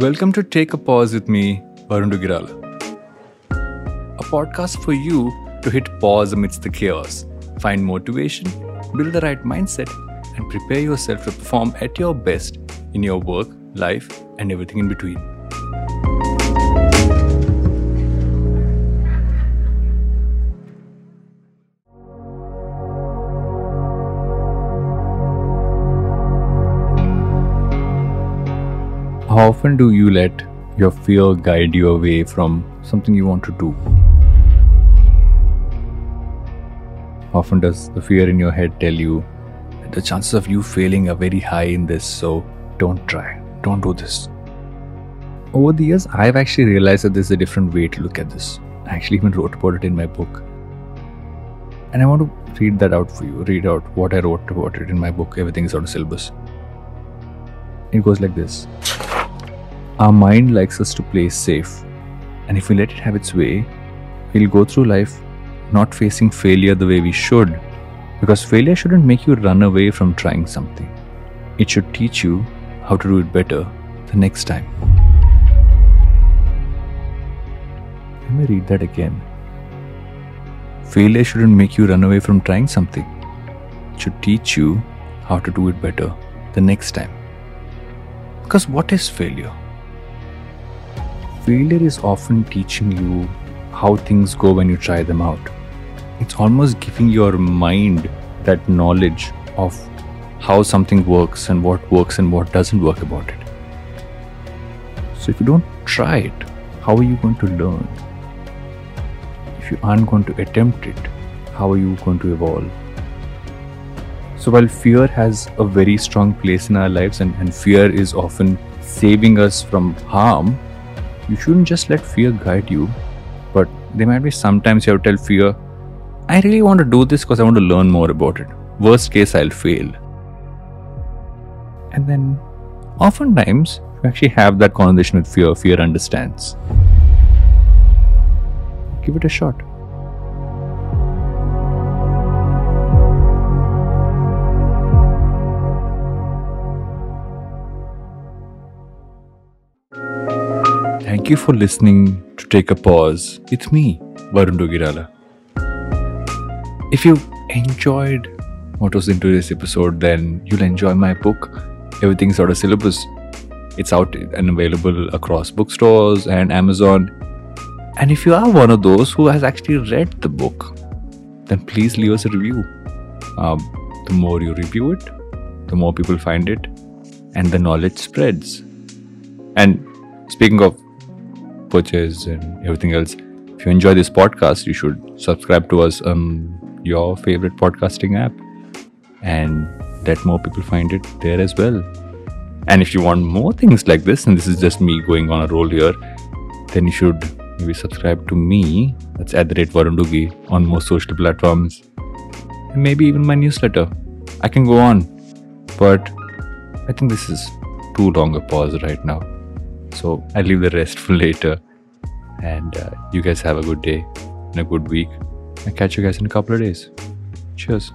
Welcome to Take a Pause with me, Varun Duggirala. A podcast for you to hit pause amidst the chaos, find motivation, build the right mindset, and prepare yourself to perform at your best in your work, life, and everything in between. How often do you let your fear guide you away from something you want to do? How often does the fear in your head tell you that the chances of you failing are very high in this, so don't try, don't do this? Over the years, I've actually realized that there's a different way to look at this. I actually even wrote about it in my book. And I want to read that out for you, read out what I wrote about it in my book, Everything is out of Syllabus. It goes like this. Our mind likes us to play safe, and if we let it have its way, we'll go through life not facing failure the way we should, because failure shouldn't make you run away from trying something. It should teach you how to do it better the next time. Let me read that again. Failure shouldn't make you run away from trying something. It should teach you how to do it better the next time. Because what is failure? Failure is often teaching you how things go when you try them out. It's almost giving your mind that knowledge of how something works and what works and what doesn't work about it. So, if you don't try it, how are you going to learn? If you aren't going to attempt it, how are you going to evolve? So, while fear has a very strong place in our lives and, and fear is often saving us from harm, you shouldn't just let fear guide you, but there might be sometimes you have to tell fear, I really want to do this because I want to learn more about it. Worst case, I'll fail. And then, oftentimes, you actually have that conversation with fear. Fear understands. Give it a shot. Thank you for listening to Take a Pause. It's me, Varun Duggirala. If you enjoyed what was in today's episode, then you'll enjoy my book, Everything's Out of Syllabus. It's out and available across bookstores and Amazon. And if you are one of those who has actually read the book, then please leave us a review. Um, the more you review it, the more people find it, and the knowledge spreads. And speaking of purchase and everything else. If you enjoy this podcast, you should subscribe to us on your favorite podcasting app and let more people find it there as well. And if you want more things like this, and this is just me going on a roll here, then you should maybe subscribe to me. That's at the rate VarunDuggi on most social platforms. And maybe even my newsletter. I can go on, but I think this is too long a pause right now. So I'll leave the rest for later. And uh, you guys have a good day and a good week. I'll catch you guys in a couple of days. Cheers.